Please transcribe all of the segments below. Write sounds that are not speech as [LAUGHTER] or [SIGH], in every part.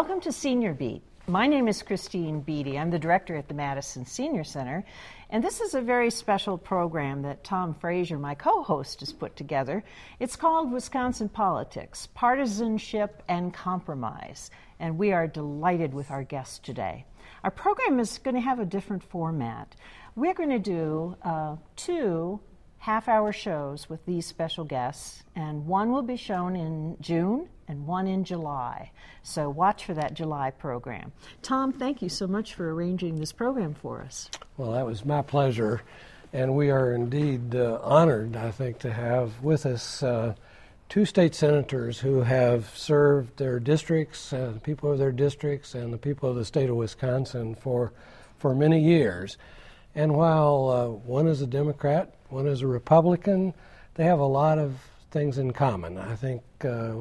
Welcome to Senior Beat. My name is Christine Beatty. I'm the director at the Madison Senior Center, and this is a very special program that Tom Frazier, my co host, has put together. It's called Wisconsin Politics Partisanship and Compromise, and we are delighted with our guest today. Our program is going to have a different format. We're going to do uh, two half hour shows with these special guests, and one will be shown in June and one in July. So watch for that July program. Tom, thank you so much for arranging this program for us. Well, that was my pleasure, and we are indeed uh, honored, I think, to have with us. Uh, two state senators who have served their districts, uh, the people of their districts, and the people of the state of Wisconsin for for many years. And while uh, one is a Democrat, one is a Republican, they have a lot of things in common. I think uh,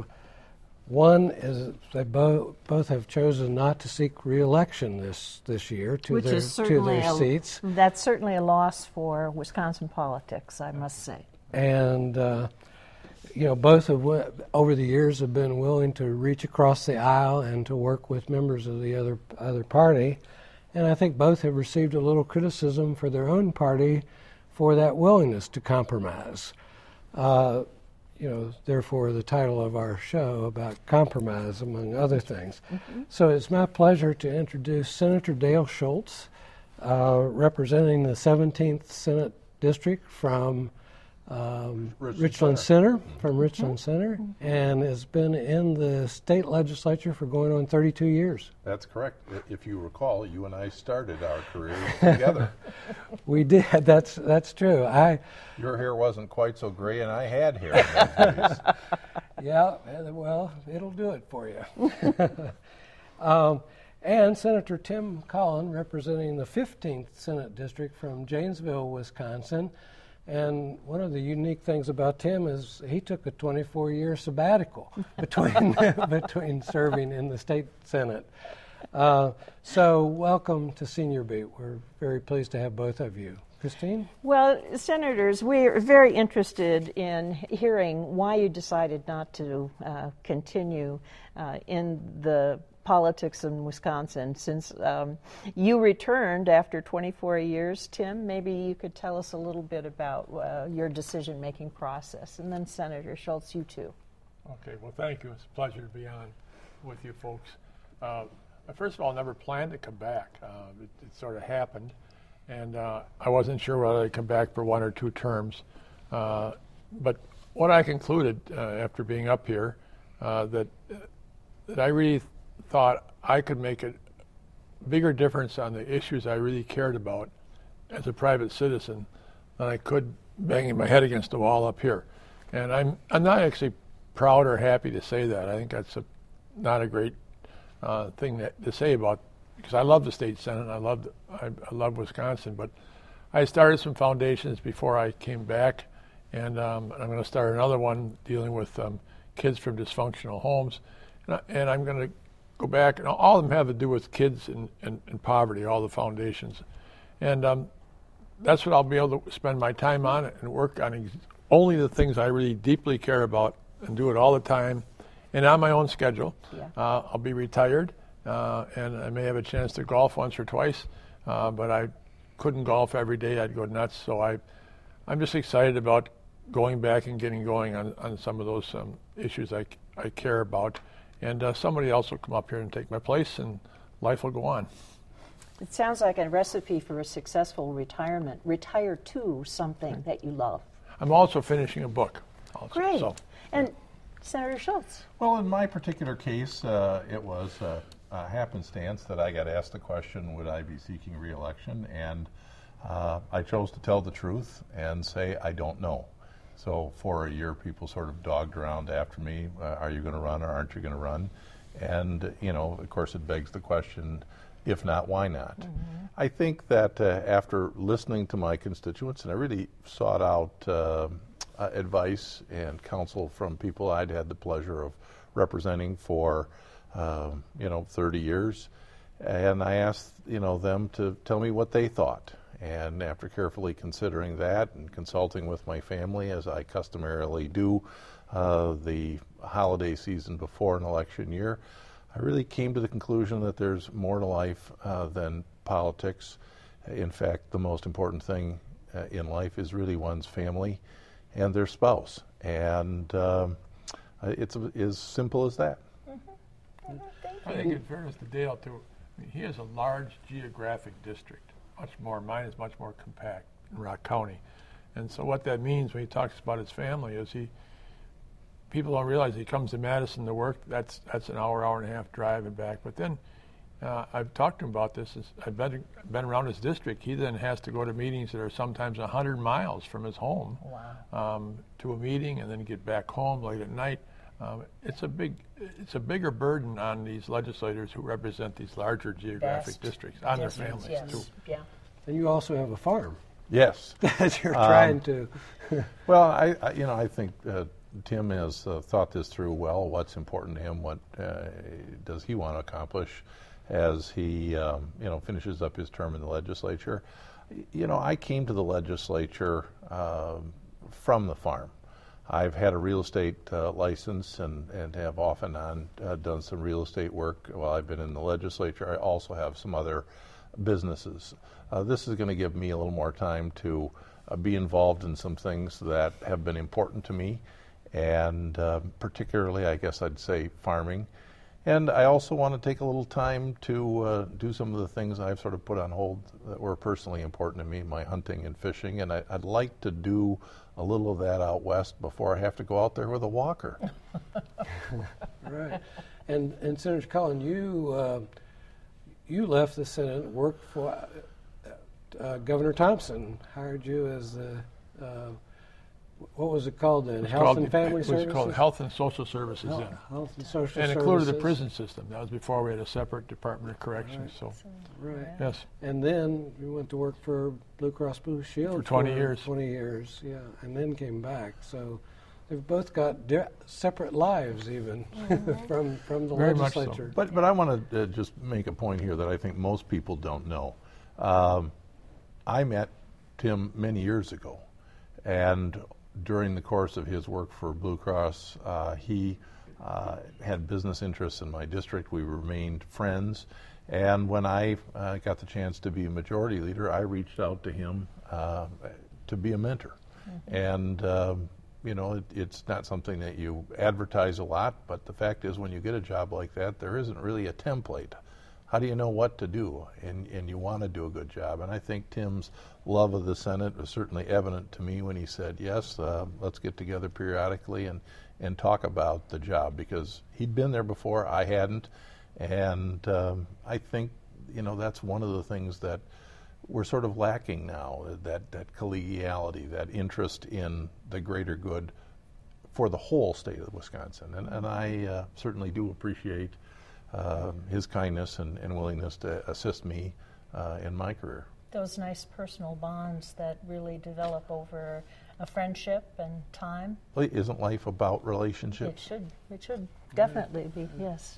one is they both both have chosen not to seek reelection this this year to Which their to their a, seats, That's certainly a loss for Wisconsin politics, I must say. and uh, you know both have over the years have been willing to reach across the aisle and to work with members of the other other party, and I think both have received a little criticism for their own party for that willingness to compromise. Uh, you know, therefore, the title of our show about compromise, among other things. So it's my pleasure to introduce Senator Dale Schultz, uh, representing the 17th Senate District from um, Richland Richland, Center. Center, from Richland Center, and has been in the state legislature for going on 32 years. That's correct. If you recall, you and I started our careers [LAUGHS] together. We did. [LAUGHS] That's that's true. I Your hair wasn't quite so gray, and I had hair. in those days. [LAUGHS] Yeah, well, it'll do it for you. um, and Senator Tim Cullen, representing the 15th Senate District from Janesville, Wisconsin. And one of the unique things about Tim is he took a 24 year sabbatical [LAUGHS] between, [LAUGHS] between serving in the state Senate. Uh, so, welcome to Senior Beat. We're very pleased to have both of you. Christine? Well, senators, we're very interested in hearing why you decided not to uh, continue uh, in the politics in Wisconsin since um, you returned after 24 years. Tim, maybe you could tell us a little bit about uh, your decision making process. And then, Senator Schultz, you too. Okay, well, thank you. It's a pleasure to be on with you folks. Uh, first of all, I never planned to come back. Uh, it, it sort of happened, and uh, I wasn't sure whether I'd come back for one or two terms. Uh, but what I concluded uh, after being up here that that I really thought I could make a bigger difference on the issues I really cared about as a private citizen than I could banging my head against the wall up here. And I'm I'm not actually proud or happy to say that. I think that's a, not a great uh, thing that, to say about because I love the state senate. And I love I, I love Wisconsin, but I started some foundations before I came back, and um, I'm going to start another one dealing with um, kids from dysfunctional homes, and, I, and I'm going to go back. And all of them have to do with kids and, and, and poverty. All the foundations, and um, that's what I'll be able to spend my time on and work on ex- only the things I really deeply care about and do it all the time and on my own schedule. Yeah. Uh, I'll be retired uh, and I may have a chance to golf once or twice, uh, but I couldn't golf every day. I'd go nuts. So I, I'm just excited about going back and getting going on, on some of those um, issues I, I care about. And uh, somebody else will come up here and take my place and life will go on. It sounds like a recipe for a successful retirement. Retire to something that you love. I'm also finishing a book. Also, Great. So. And Senator Schultz. well, in my particular case, uh, it was uh, a happenstance that I got asked the question, would I be seeking reelection? And uh, I chose to tell the truth and say, I don't know. So for a year, people sort of dogged around after me, uh, are you going to run or aren't you going to run? And, you know, of course, it begs the question, if not, why not? I think that uh, after listening to my constituents, and I really sought out uh, uh, advice and counsel from people I'd had the pleasure of representing for, um, you know, 30 years, and I asked, you know, them to tell me what they thought. And after carefully considering that and consulting with my family, as I customarily do, uh, the holiday season before an election year, I really came to the conclusion that there's more to life uh, than politics. In fact, the most important thing uh, in life is really one's family and their spouse. And um, it's as simple as that. Mm-hmm. Mm-hmm. I think, in fairness to Dale, too, I mean, he has a large geographic district, much more. Mine is much more compact in Rock County. And so, what that means when he talks about his family is he people don't realize he comes to Madison to work. That's that's an hour, hour and a half drive and back. But then uh, I've talked to him about this. I've been been around his district. He then has to go to meetings that are sometimes hundred miles from his home wow. um, to a meeting, and then get back home late at night. Um, it's a big, it's a bigger burden on these legislators who represent these larger geographic Best districts on their families yes. too. Yeah. And you also have a farm. Yes. [LAUGHS] that you're um, trying to. [LAUGHS] well, I, I, you know, I think uh, Tim has uh, thought this through well. What's important to him? What uh, does he want to accomplish as he, um, you know, finishes up his term in the legislature? You know, I came to the legislature um, from the farm. I've had a real estate uh, license and, and have off and on uh, done some real estate work while I've been in the legislature. I also have some other businesses. Uh, this is going to give me a little more time to uh, be involved in some things that have been important to me and uh, particularly, I guess I'd say, farming. And I also want to take a little time to uh, do some of the things I've sort of put on hold that were personally important to me, my hunting and fishing. And I, would like to do a little of that out west before I have to go out there with a walker. [LAUGHS] right. And, and Senator Cullen, you, uh, you left the Senate, worked for uh, Governor Thompson, hired you as the uh, what was it called then? Health called, and Family it Services? It was called Health and Social Services Health, then. Health and Social and Services. included the prison system. That was before we had a separate Department of Corrections. Right. So, right. Yes. And then you went to work for Blue Cross Blue Shield for 20 for years. 20 years, yeah, and then came back. So they've both got di- separate lives, even mm-hmm. [LAUGHS] from from the Very legislature. So. But but I want to uh, just make a point here that I think most people don't know. Um, I met Tim many years ago, and during the course of his work for Blue Cross, uh, he uh, had business interests in my district. We remained friends. And when I uh, got the chance to be a majority leader, I reached out to him uh, to be a mentor. Mm-hmm. And, um, you know, it, it's not something that you advertise a lot, but the fact is, when you get a job like that, there isn't really a template how do you know what to do? And, and you want to do a good job. And I think Tim's love of the Senate was certainly evident to me when he said, yes, uh, let's get together periodically and, and talk about the job because he'd been there before, I hadn't. And um, I think, you know, that's one of the things that we're sort of lacking now that, that collegiality, that interest in the greater good for the whole state of Wisconsin. And, and I uh, certainly do appreciate uh, his kindness and, and, willingness to assist me uh, in my career. Those nice personal bonds that really develop over a friendship and time. Well, isn't life about relationships? It should. It should definitely be. Yes.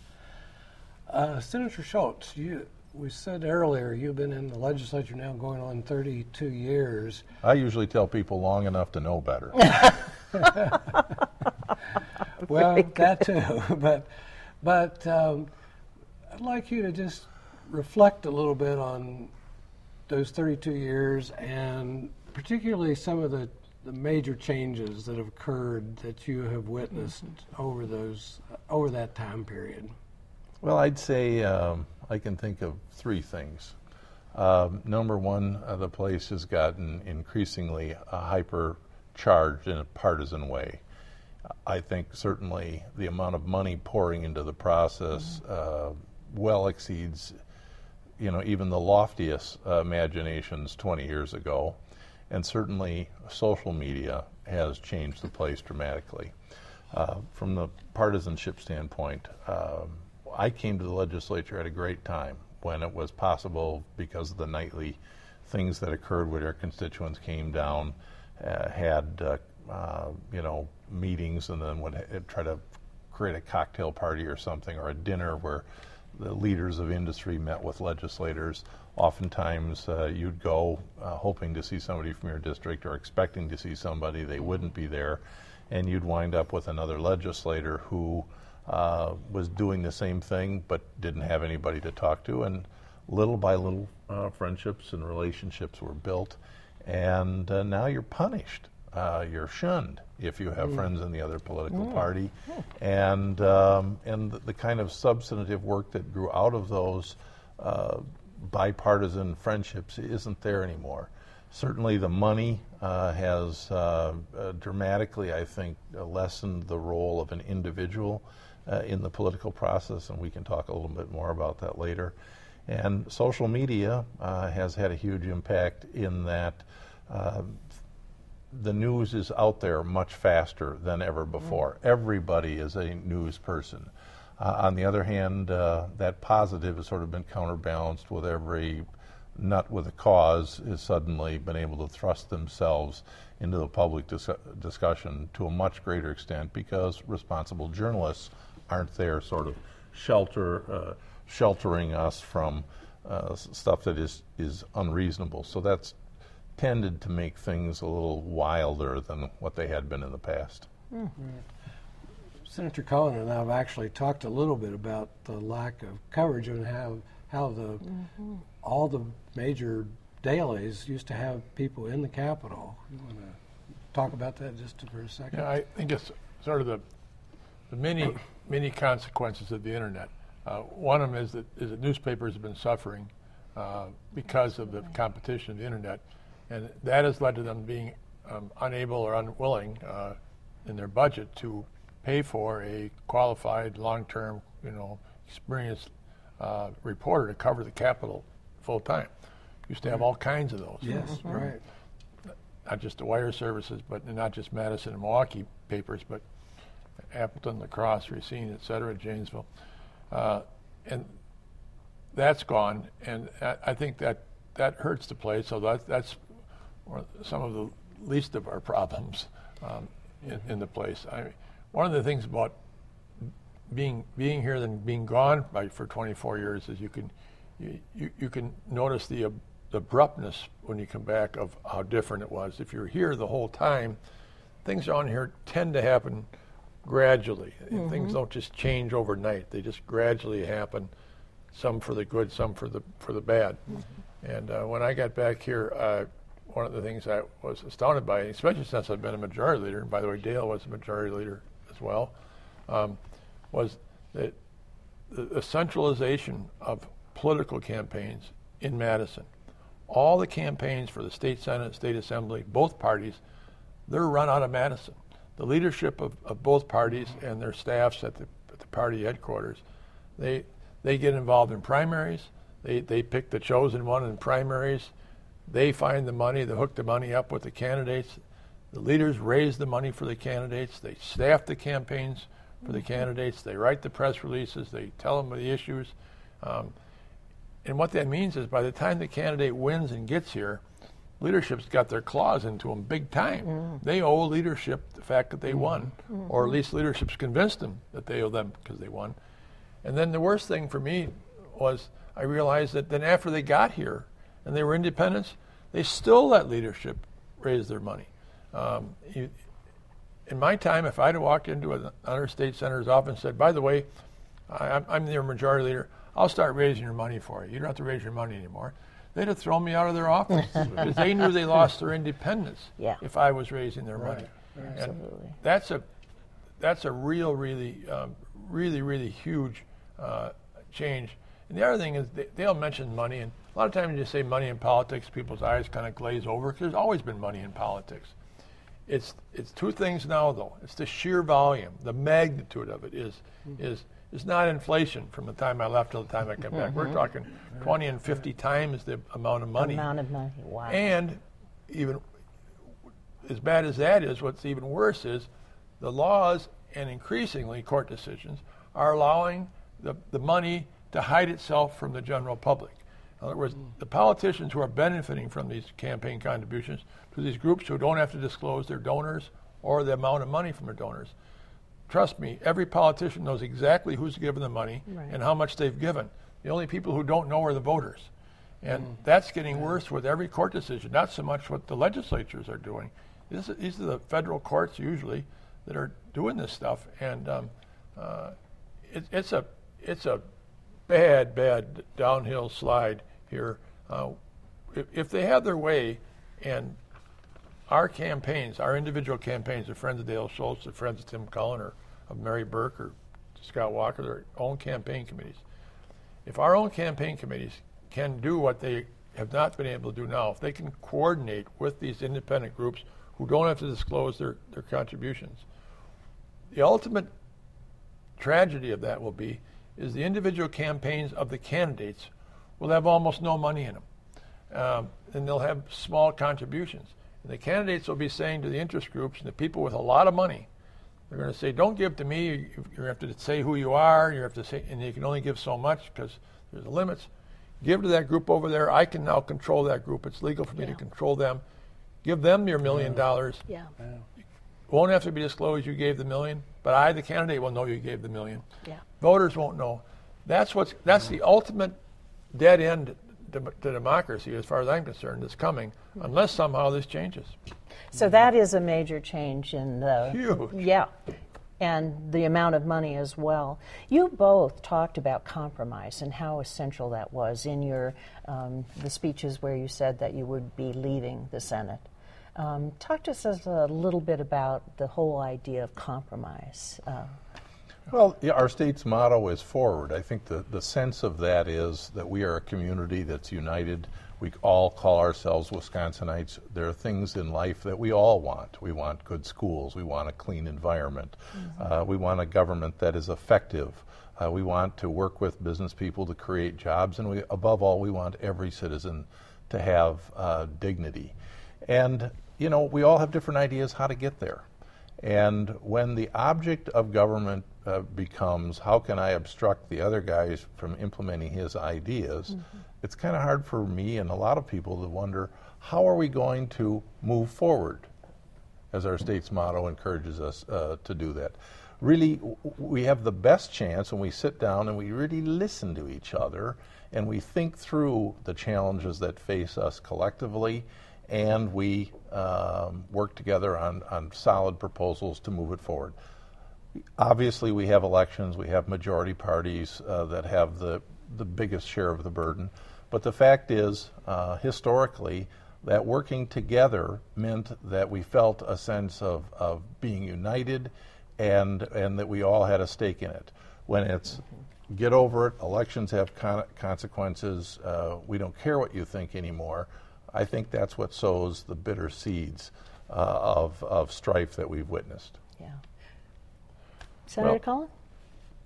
Uh, Senator Schultz, you, we said earlier you've been in the legislature now going on 32 years. I usually tell people long enough to know better. [LAUGHS] [LAUGHS] well, that too, [LAUGHS] but but um, I'd like you to just reflect a little bit on those 32 years and particularly some of the, the major changes that have occurred that you have witnessed over those over that time period. Well, I'd say um, I can think of three things. Um, number one, uh, the place has gotten increasingly uh, hyper charged in a partisan way. I think certainly the amount of money pouring into the process mm-hmm. Well exceeds, you know, even the loftiest uh, imaginations 20 years ago, and certainly social media has changed the place dramatically. Uh, from the partisanship standpoint, um, I came to the legislature at a great time when it was possible because of the nightly things that occurred where our constituents came down, uh, had uh, uh, you know meetings, and then would ha- try to create a cocktail party or something or a dinner where the leaders of industry met with legislators. Oftentimes, uh, you'd go uh, hoping to see somebody from your district or expecting to see somebody, they wouldn't be there, and you'd wind up with another legislator who uh, was doing the same thing but didn't have anybody to talk to. And little by little, uh, friendships and relationships were built. And uh, now you're punished. Uh, you're shunned if you have mm. friends in the other political mm. party. Mm. And, um, and the, the, kind of substantive work that grew out of those uh, bipartisan friendships isn't there anymore. Certainly, the money uh, has uh, uh, dramatically, I think, lessened the role of an individual uh, in the political process, and we can talk a little bit more about that later. And social media uh, has had a huge impact in that uh, the news is out there much faster than ever before. Mm. Everybody is a news person. Uh, on the other hand, uh, that positive has sort of been counterbalanced with every nut with a cause has suddenly been able to thrust themselves into the public dis- discussion to a much greater extent because responsible journalists aren't there sort of shelter uh, sheltering us from uh, stuff that is is unreasonable. So that's tended to make things a little wilder than what they had been in the past. Mm-hmm. Senator Cullen and I have actually talked a little bit about the lack of coverage and how how the mm-hmm. all the major dailies used to have people in the Capitol. You want to talk about that just for a second? Yeah, I think it's sort of the the many many consequences of the internet. Uh, one of them is that is that newspapers have been suffering uh, because of the competition of the internet, and that has led to them being um, unable or unwilling uh, in their budget to pay for a qualified, long-term, you know, experienced uh, reporter to cover the Capitol full time. Used to have all kinds of those. Yes, mm-hmm. right. Not just the wire services, but not just Madison and Milwaukee papers, but Appleton, La Crosse, Racine, et cetera, Janesville. Uh, and that's gone, and I think that that hurts the place. So that, that's some of the least of our problems um, in, in, the place. I one of the things about being being here than being gone by, for 24 years is you can you, you, you can notice the, uh, the abruptness when you come back of how different it was. If you're here the whole time, things on here tend to happen gradually. Mm-hmm. Things don't just change overnight; they just gradually happen. Some for the good, some for the for the bad. Mm-hmm. And uh, when I got back here, uh, one of the things I was astounded by, especially since I've been a majority leader, and by the way, Dale was a majority leader as well, um, was that the, centralization of political campaigns in Madison. All the campaigns for the state senate, state assembly, both parties, they're run out of Madison the leadership of, of both parties and their staffs at the, at the party headquarters, they, they get involved in primaries. They, they pick the chosen one in primaries. They find the money, they hook the money up with the candidates. The leaders raise the money for the candidates. They staff the campaigns for the candidates. They write the press releases. They tell them the issues. Um, and what that means is by the time the candidate wins and gets here, leadership's got their claws into them big time. Mm. They owe leadership the fact that they mm. won, mm-hmm. or at least leadership's convinced them that they owe them because they won. And then the worst thing for me was I realized that then after they got here and they were independents, they still let leadership raise their money. Um, you, in my time, if I'd have walked into another state senator's office and said, by the way, I, I'm their majority leader, I'll start raising your money for you. You don't have to raise your money anymore they'd have thrown me out of their office [LAUGHS] because they knew they lost their independence yeah. if I was raising their right. money. Absolutely. And that's a that's a real, really, um, really, really huge uh, change. And the other thing is they, they'll mention money, and a lot of times when you say money in politics, people's eyes kind of glaze over because there's always been money in politics. It's it's two things now though. It's the sheer volume, the magnitude of it is mm-hmm. is is not inflation from the time I left till the time I come back. Mm-hmm. We're talking 20 and 50 times the amount of money. Amount of money, wow. And even as bad as that is, what's even worse is the laws and increasingly court decisions are allowing the, the money to hide itself from the general public. In other words, the politicians who are benefiting from these campaign contributions to these groups who don't have to disclose their donors or the amount of money from their donors Trust me, every politician knows exactly who's given the money right. and how much they've given. The only people who don't know are the voters. And mm. that's getting worse with every court decision, not so much what the legislatures are doing. This, these are the federal courts usually that are doing this stuff. And um, uh, it, it's a it's a bad, bad downhill slide here. Uh, if, if they had their way, and our campaigns, our individual campaigns, the Friends of Dale Schultz, the Friends of Tim Cullen, or of Mary Burke, or Scott Walker, their own campaign committees. If our own campaign committees can do what they have not been able to do now, if they can coordinate with these independent groups who don't have to disclose their, their contributions, the ultimate tragedy of that will be is the individual campaigns of the candidates will have almost no money in them. Um, and they'll have small contributions. And the candidates will be saying to the interest groups and the people with a lot of money, they're going to say, "Don't give to me. You, you have to say who you are. You have to say, and you can only give so much because there's limits. Give to that group over there. I can now control that group. It's legal for me Yeah. to control them. Give them your million dollars. Yeah. Won't have to be disclosed you gave the million, but I, the candidate, will know you gave the million. Yeah. Voters won't know. That's what's that's the ultimate dead end to, democracy, as far as I'm concerned, is coming unless somehow this changes. So that is a major change in the Huge. yeah, and the amount of money as well. You both talked about compromise and how essential that was in your um, the speeches where you said that you would be leaving the Senate. Um, talk to us a little bit about the whole idea of compromise. Uh, Well, yeah, our state's motto is forward. I think the, the sense of that is that we are a community that's united. We all call ourselves Wisconsinites. There are things in life that we all want. We want good schools. We want a clean environment. Uh, we want a government that is effective. Uh, we want to work with business people to create jobs. And we, above all, we want every citizen to have uh, dignity. And, you know, we all have different ideas how to get there. And when the object of government uh, becomes how can I obstruct the other guys from implementing his ideas, it's kind of hard for me and a lot of people to wonder how are we going to move forward, as our state's motto encourages us uh, to do that. Really, w- we have the best chance when we sit down and we really listen to each other and we think through the challenges that face us collectively and we um, work together on, on solid proposals to move it forward. Obviously, we have elections, we have majority parties uh, that have the, the biggest share of the burden. But the fact is, uh, historically, that working together meant that we felt a sense of, of being united and, and that we all had a stake in it. When it's get over it, elections have con- consequences, uh, we don't care what you think anymore, I think that's what sows the bitter seeds uh, of, of strife that we've witnessed. yeah. Senator Well- Cullen?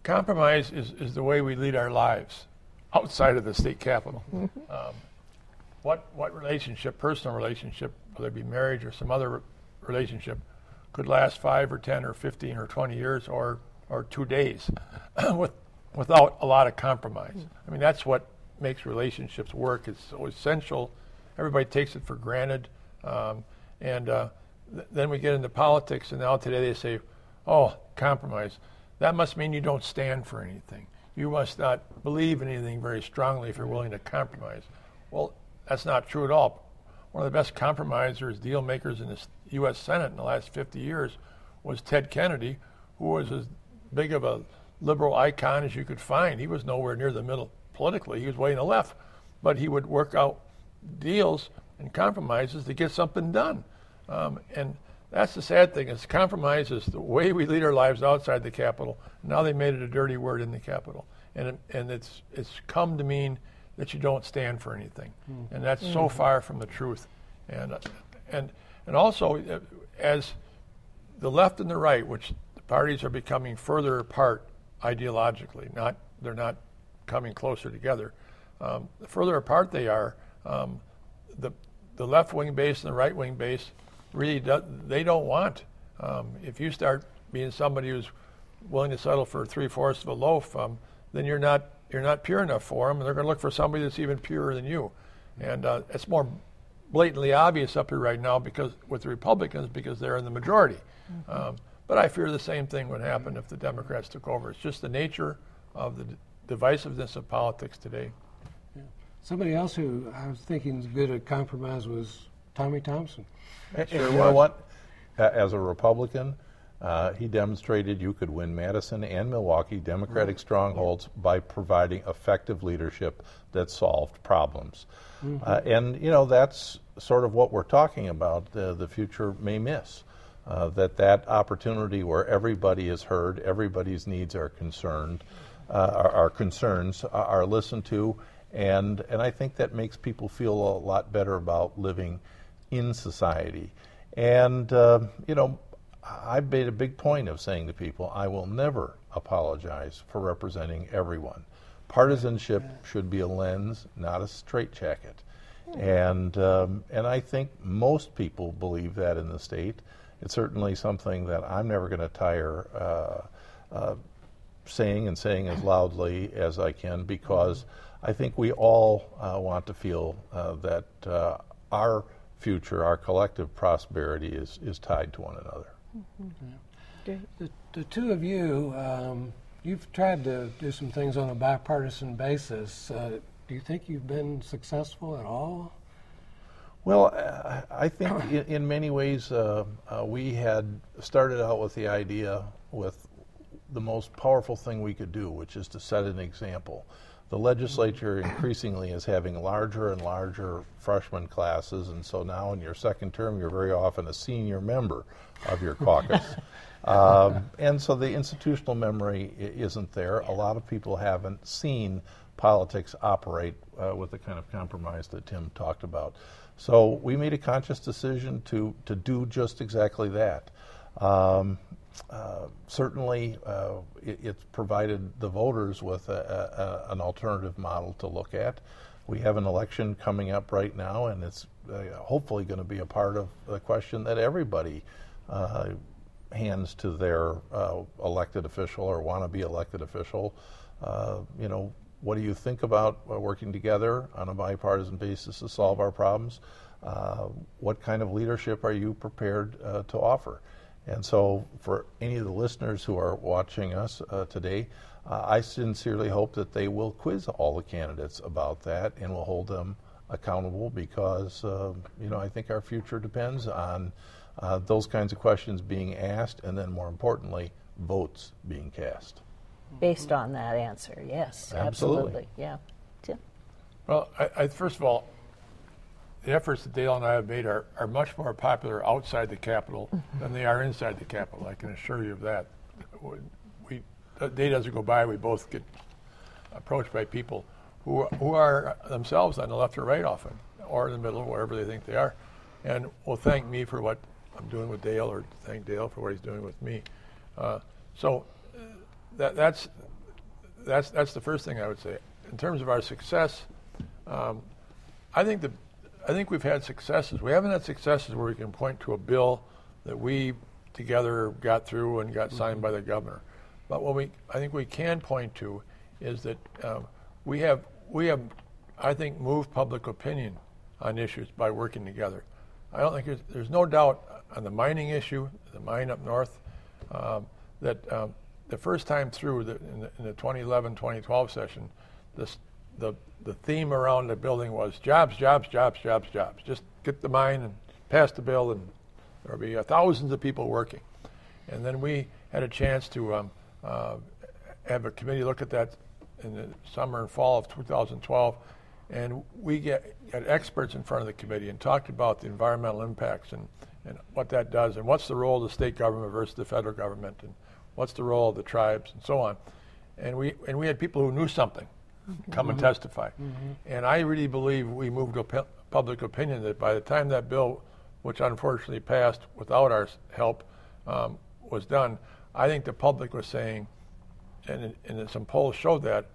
Compromise is, is the way we lead our lives outside of the state capitol. [LAUGHS] Um, what, what relationship, personal relationship, whether it be marriage or some other relationship, could last five or 10 or 15 or 20 years or, or two days [CLEARS THROAT] with, without a lot of compromise? I mean, that's what makes relationships work. It's so essential. Everybody takes it for granted. Um, and uh, th- then we get into politics, and now today they say, oh, compromise. That must mean you don't stand for anything. You must not believe in anything very strongly if you're willing to compromise. Well, that's not true at all. One of the best compromisers, deal makers in the U.S. Senate in the last 50 years was Ted Kennedy, who was as big of a liberal icon as you could find. He was nowhere near the middle politically, he was way in the left. But he would work out deals and compromises to get something done. Um, and that's the sad thing is compromise is the way we lead our lives outside the Capitol. Now they made it a dirty word in the Capitol. And, it, and it's, it's come to mean that you don't stand for anything. And that's so far from the truth. And, uh, and, and also, uh, as the left and the right, which the parties are becoming further apart ideologically, not, they're not coming closer together. Um, the further apart they are, um, the, the left wing base and the right wing base really do, they don't want. Um, if you start being somebody who's willing to settle for three fourths of a loaf, um, then you're not you're not pure enough for them, and they're going to look for somebody that's even purer than you. And uh, it's more blatantly obvious up here right now because with the Republicans because they're in the majority. Um, but I fear the same thing would happen if the Democrats took over. It's just the nature of the d- divisiveness of politics today. Somebody else who I was thinking is good at compromise was Tommy Thompson. And you know what? As a Republican, Uh, he demonstrated you could win Madison and Milwaukee Democratic strongholds by providing effective leadership that solved problems. Uh, and, you know, that's sort of what we're talking about, uh, the future may miss. Uh, that that opportunity where everybody is heard, everybody's needs are concerned, uh, our, our concerns are, are listened to, and and I think that makes people feel a lot better about living in society. And uh, you know, I've made a big point of saying to people, I will never apologize for representing everyone. Partisanship should be a lens, not a straitjacket. And um, and I think most people believe that in the state. It's certainly something that I'm never going to tire uh, uh, saying and saying as loudly as I can because I think we all uh, want to feel uh, that uh, our future, our collective prosperity is, is tied to one another. The, the two of you, um, you've tried to do some things on a bipartisan basis. Uh, do you think you've been successful at all? Well, uh, I think in, in many ways uh, uh, we had started out with the idea with the most powerful thing we could do, which is to set an example. The legislature increasingly is having larger and larger freshman classes, and so now in your second term, you're very often a senior member of your caucus. [LAUGHS] um, and so the institutional memory i- isn't there. A lot of people haven't seen politics operate uh, with the kind of compromise that Tim talked about. So we made a conscious decision to, to do just exactly that. Um, uh, certainly, uh, it, it's provided the voters with a, a, an alternative model to look at. We have an election coming up right now, and it's uh, hopefully going to be a part of the question that everybody uh, hands to their uh, elected official or want to be elected official. You know, what do you think about working together on a bipartisan basis to solve our problems? What kind of leadership are you prepared to offer? And so, for any of the listeners who are watching us uh, today, uh, I sincerely hope that they will quiz all the candidates about that and will hold them accountable because, uh, you know, I think our future depends on uh, those kinds of questions being asked and then, more importantly, votes being cast. Based on that answer, yes, Absolutely. absolutely. Yeah. Tim? Well, I, I, first of all, the efforts that Dale and I have made are, are much more popular outside the Capitol than they are inside the Capitol. I can assure you of that. We, a day doesn't go by, we both get approached by people who, who are themselves on the left or right often, or in the middle, wherever they think they are, and will thank me for what I'm doing with Dale, or thank Dale for what he's doing with me. Uh, so uh, that, that's, that's, that's the first thing I would say. In terms of our success, um, I think the I think we've had successes. We haven't had successes where we can point to a bill that we together got through and got signed by the governor. But what we I think we can point to is that um, we have we have I think moved public opinion on issues by working together. I don't think there's, there's no doubt on the mining issue, the mine up north, um, that um, the first time through the, in, the, in the 2011-2012 session, this the the theme around the building was jobs, jobs, jobs, jobs, jobs. Just get the mine and pass the bill, and there'll be uh, thousands of people working. And then we had a chance to um, uh, have a committee look at that in the summer and fall of 2012, and we get, got experts in front of the committee and talked about the environmental impacts and, and what that does, and what's the role of the state government versus the federal government, and what's the role of the tribes, and so on. And we and we had people who knew something come and testify. And I really believe we moved op- public opinion that by the time that bill, which unfortunately passed without our help, um, was done, I think the public was saying, and, and some polls showed that,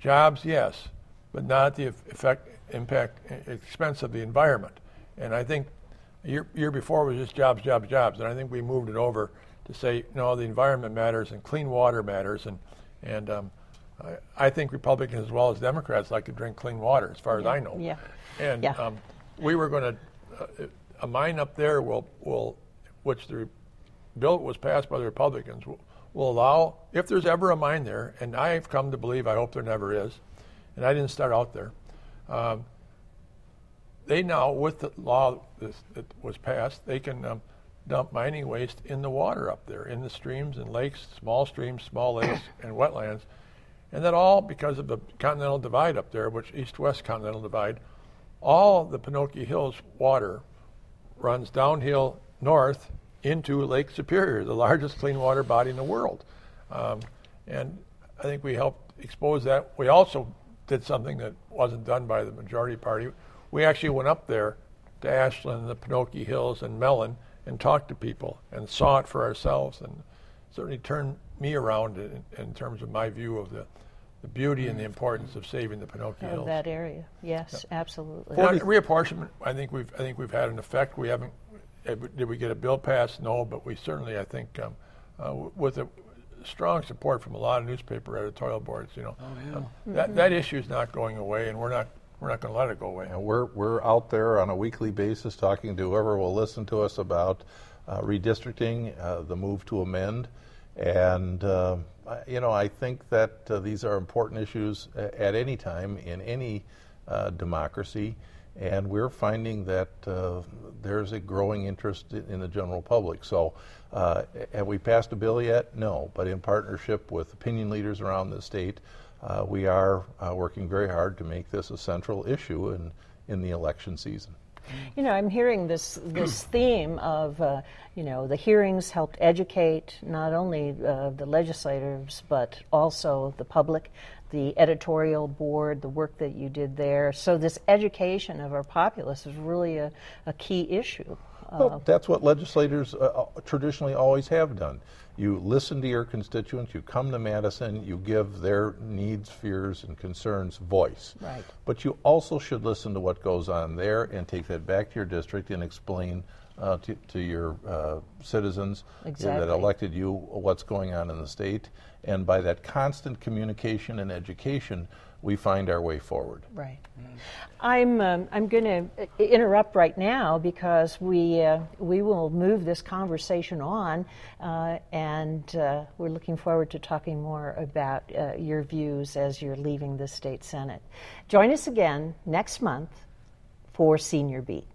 jobs, yes, but not the effect, impact, expense of the environment. And I think year, year before was just jobs, jobs, jobs, and I think we moved it over to say, no, the environment matters and clean water matters, and and um, I, I think Republicans as well as Democrats like to drink clean water, as far as I know. Yeah. And Yeah. um, we were going to uh, a mine up there will will, which the bill was passed by the Republicans will, will allow if there's ever a mine there, and I've come to believe I hope there never is, and I didn't start out there. Um, they now, with the law that was passed, they can um, dump mining waste in the water up there, in the streams and lakes, small streams, small lakes, and wetlands. And that all because of the continental divide up there, which east west continental divide, all the Penokee Hills water runs downhill north into Lake Superior, the largest clean water body in the world. Um, and I think we helped expose that. We also did something that wasn't done by the majority party. We actually went up there to Ashland, the Penokee Hills, and Mellen and talked to people and saw it for ourselves and certainly turned me around in, in terms of my view of the, the beauty and the importance of saving the Penokee Of that area, yes, absolutely. Now, reapportionment, I think we've I think we've had an effect. We haven't. eh, Did we get a bill passed? No, but we certainly, I think, um, uh, with a strong support from a lot of newspaper editorial boards, you know, Oh um, that that issue is not going away, and we're not we're not going to let it go away. And we're, we're out there on a weekly basis talking to whoever will listen to us about redistricting, uh, the move to amend. And, uh, you know, I think that uh, these are important issues at any time in any uh, democracy. And we're finding that uh, there's a growing interest in the general public. So, uh, have we passed a bill yet? No. But in partnership with opinion leaders around the state, uh, we are uh, working very hard to make this a central issue in, in the election season. You know, I'm hearing this this [CLEARS THROAT] theme of, uh, you know, the hearings helped educate not only uh, the legislators but also the public, the editorial board, the work that you did there. So this education of our populace is really a, a key issue. Well, that's what legislators uh, uh, traditionally always have done. You listen to your constituents, you come to Madison, you give their needs, fears, and concerns voice. Right. But you also should listen to what goes on there and take that back to your district and explain uh, to, to your uh, citizens Exactly. that elected you what's going on in the state. And by that constant communication and education, we find our way forward. Right. I'm um, I'm going to interrupt right now because we uh, we will move this conversation on, uh, and uh, we're looking forward to talking more about uh, your views as you're leaving the state senate. Join us again next month for Senior Beat.